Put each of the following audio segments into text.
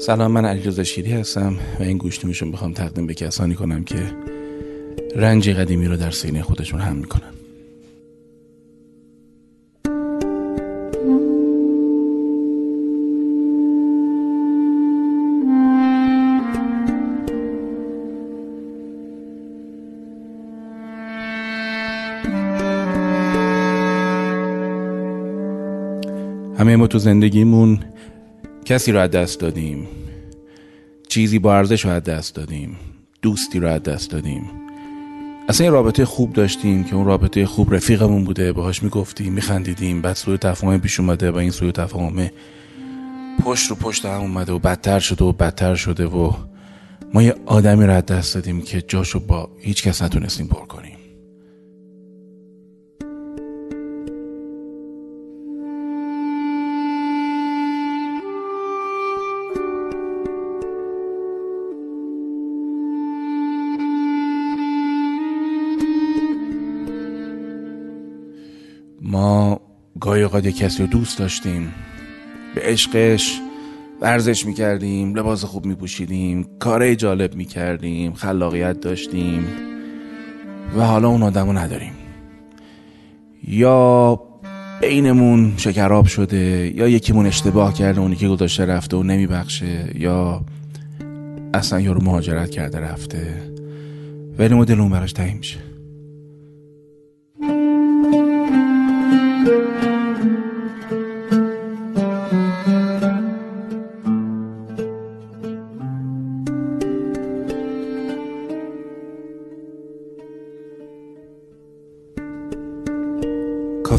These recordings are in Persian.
سلام من علیرضا شیری هستم و این گوشتیمیشون بخوام تقدیم به کسانی کنم که رنج قدیمی رو در سینه خودشون هم می‌کنن. همه ما تو زندگیمون کسی رو از دست دادیم چیزی با ارزش رو از دست دادیم دوستی رو از دست دادیم. اصلا این رابطه خوب داشتیم که اون رابطه خوب رفیقمون بوده باهاش می‌گفتیم میخندیدیم بعد سوی تفاهم پیش اومده و این سوی تفاهم پشت رو پشت هم اومده و بدتر شده و بدتر شده و ما یه آدمی رو از دست دادیم که جاشو با هیچ کس نتونستیم پر کنیم. اوقات کسی رو دوست داشتیم. به عشقش ورزش می‌کردیم لباس خوب میپوشیدیم کاره جالب می‌کردیم خلاقیت داشتیم و حالا اون آدم رو نداریم. یا بینمون شکراب شده یا یکیمون اشتباه کرده اونی که گذاشته رفته و نمیبخشه یا اصلا یارو مهاجرت کرده رفته. ولی ما دلمون براش تهی میشه.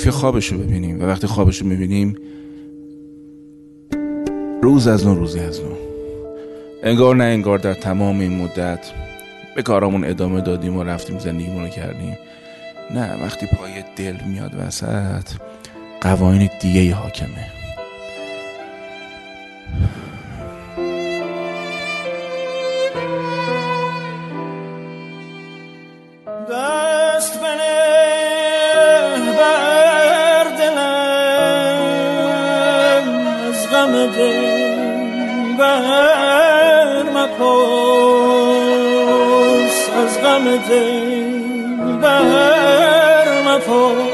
کافی خوابش رو ببینیم و وقتی خوابش رو می‌بینیم روز از نو روزی از نو. انگار نه انگار در تمام این مدت به کارامون ادامه دادیم و رفتیم زندگیمون رو کردیم. نه وقتی پای دل میاد وسط قوانین دیگه حاکمه. بر مپرس از غم دل بر مپرس.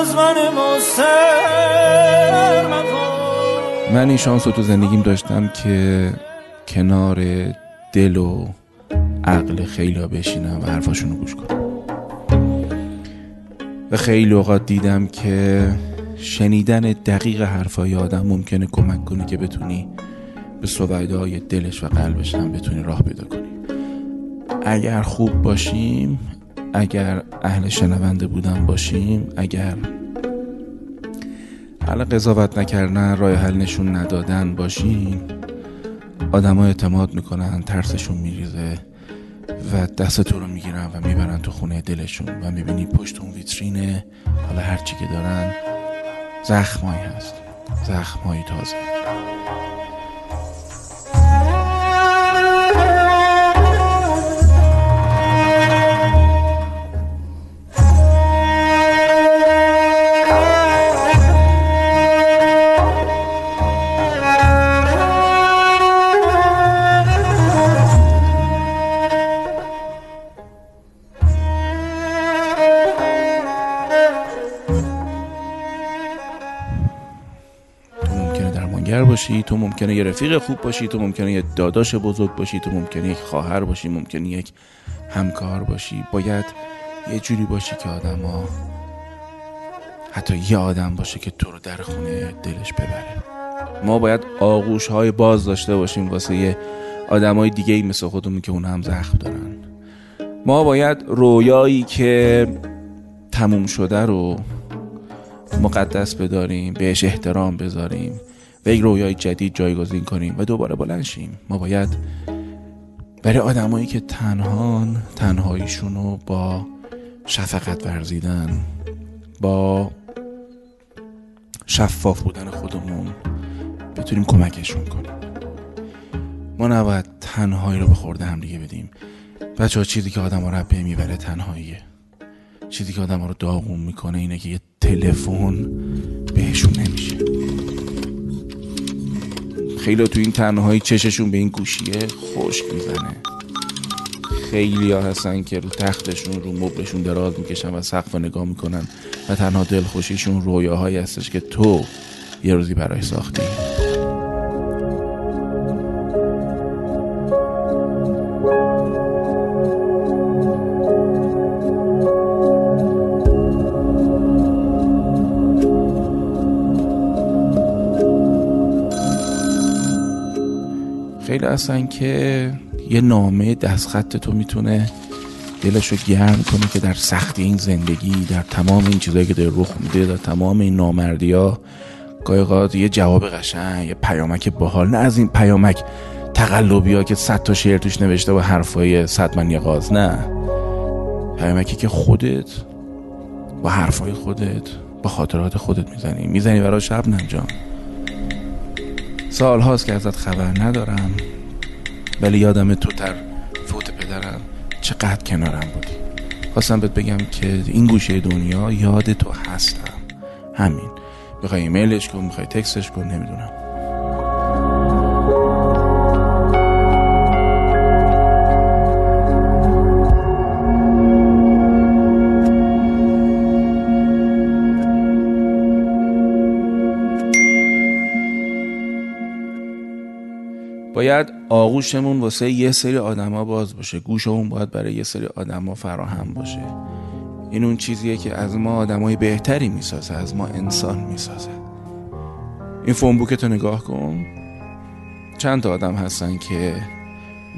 از من مستر مپرس من این شانس رو تو زندگیم داشتم که کنار دل و عقل خیلی بشینم و حرفاشون رو گوش کنم. و خیلی اوقات دیدم که شنیدن دقیق حرفای آدم ممکنه کمک کنه که بتونی به سویده های دلش و قلبش هم بتونی راه پیدا کنی. اگر خوب باشیم اگر اهل شنونده بودن باشیم اگر حالا قضاوت نکردن راه حل نشون ندادن باشیم آدما اعتماد می‌کنن ترسشون میریزه و دست تو رو می‌گیرن و می‌برن تو خونه دلشون و می‌بینی پشت اون ویترینه. حالا هرچی که دارن زخمایی هست. زخمایی تازه. باشی تو ممکنه یه رفیق خوب باشی تو ممکنه یه داداش بزرگ باشی تو ممکنه یک خواهر باشی ممکنه یک همکار باشی. باید یه جوری باشی که آدما حتی یه آدم باشه که تو رو در خونه دلش ببره. ما باید آغوش های باز داشته باشیم واسه یه آدم های دیگه مثل خودمون که اون هم زخم دارن. ما باید رویایی که تموم شده رو مقدس بداریم بهش احترام بذاریم. و یک رویای جدید جایگزین کنیم و دوباره بلند شیم. ما باید برای آدمایی که تنهان تنهاییشون رو با شفقت ورزیدن با شفاف بودن خودمون بتونیم کمکشون کنیم. ما نباید تنهایی رو به خورده هم دیگه بدیم. بچه ها چیزی که آدم رو می‌بره تنهاییه. چیزی که آدم رو داغون می‌کنه اینه که یه تلفن بهشون نمیشه. خیلی تو این تنهایی چششون به این گوشیه خشک می‌زنه. خیلی ها هستن که رو تختشون رو مبلشون دراز می‌کشن و سقف نگاه می‌کنن و تنها دلخوشیشون رویاهایی هستش که تو یه روزی برای ساختی. هستن که یه نامه دستخط تو می‌تونه دلش رو گرم کنه که در سختی این زندگی در تمام این چیزایی که داره رخ میده در تمام این نامردی ها گاهی یه جواب قشنگ یه پیامک باحال. نه از این پیامک تقلبی ها که صد تا شعر توش نوشته و حرفای صد من غاز نه. پیامکی که خودت با حرفای خودت با خاطرات خودت می‌زنی. می‌زنی برای شب؟ نجام سال هاست که ازت خبر ندارم. ولی یادم تو تر فوت پدرم چقدر کنارم بودی. خواستم بهت بگم که این گوشه دنیا یاد تو هستم. همین. بخوای ایمیلش کن می‌خوای تکستش کن نمی‌دونم. آغوشمون واسه یه سری آدما باز باشه. گوشمون باید برای یه سری آدما فراهم باشه. این اون چیزیه که از ما آدمای بهتری می‌سازه از ما انسان می‌سازه. این فون رو نگاه کن. چند تا آدم هستن که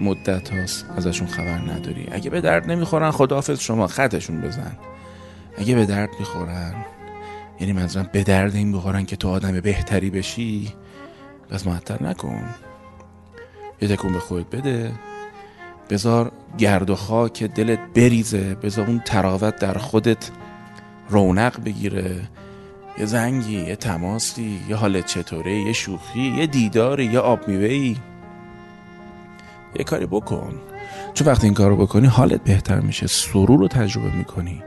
مدت هاست ازشون خبر نداری. اگه به درد نمی‌خورن خداحافظ شما خطشون بزن. اگه به درد می‌خورن یعنی منظورم به درد این بخورن که تو آدم بهتری بشی بس معطل نکن. یه تکون به خودت بده. بذار گرد و خاک دلت بریزه. بذار اون تراوت در خودت رونق بگیره. یه زنگی یه تماسی یه حالت چطوره یه شوخی یه دیداری یه آب میوهی یه کاری بکن. چون وقتی این کار رو بکنی حالت بهتر میشه. سرور رو تجربه می‌کنی.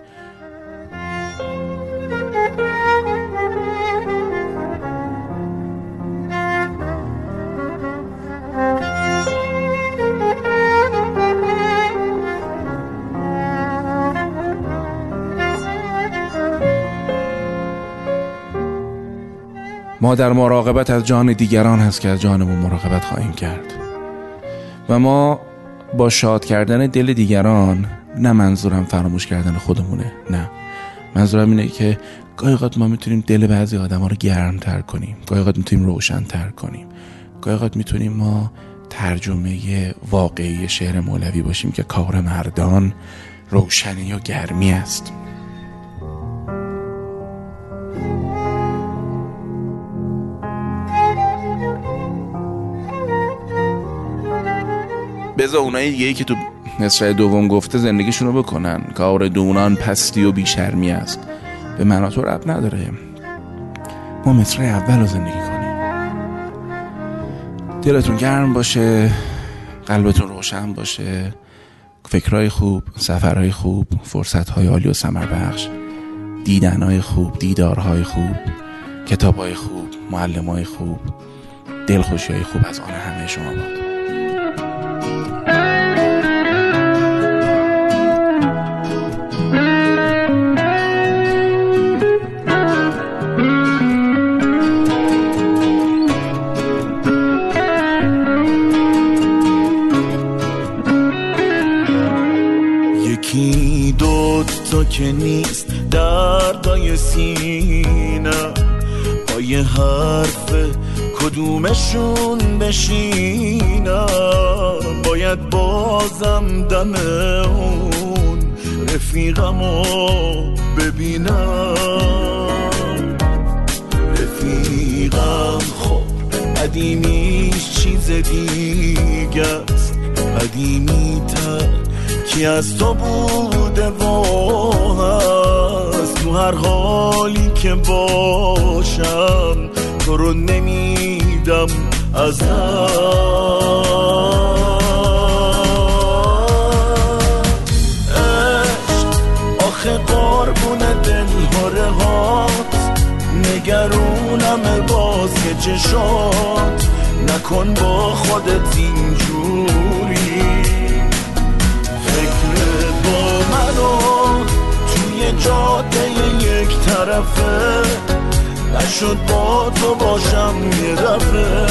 ما در مراقبت از جان دیگران هست که از جانمون مراقبت خواهیم کرد. و ما با شاد کردن دل دیگران نه منظورم فراموش کردن خودمونه نه. منظورم اینه که گاهی ما می‌تونیم دل بعضی آدم ها رو گرمتر کنیم گاهی می‌تونیم روشنتر کنیم. گاهی می‌تونیم ما ترجمه واقعی شعر مولوی باشیم که کار مردان روشنی و گرمی است. بذار اونایی دیگه که تو مصرع دوم گفته زندگیشون رو بکنن. کار دونان پستی و بیشرمی است. به منا تو رب نداره. ما مصرع اول رو زندگی کنیم. دلتون گرم باشه. قلبتون روشن باشه. فکرهای خوب سفرهای خوب فرصتهای عالی و سمر بخش دیدنهای خوب دیدارهای خوب کتابهای خوب معلمهای خوب دلخوشی های خوب از آن همه شما باد سینه پای حرف کدومشون بشینم. باید بازم دم اون رفیقمو ببینم. رفیقم خب قدیمیش چیز دیگه است. قدیمی تر کی از تو بوده و تو هر حالی که باشم تو رو نمیدم از آخه قربون دل هات نگرونم باز که چشات. نکن با خودت اینجوری. فکر با منو توی جاده یک طرفه. نشد با تو باشم یه دفعه.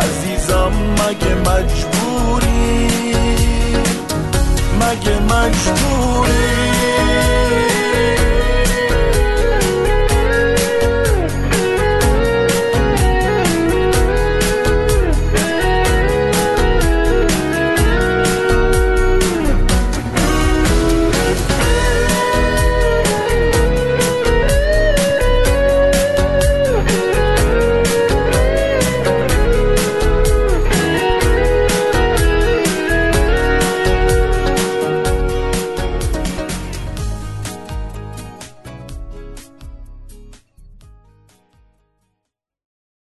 عزیزم مگه مجبوری؟ مگه مجبوری؟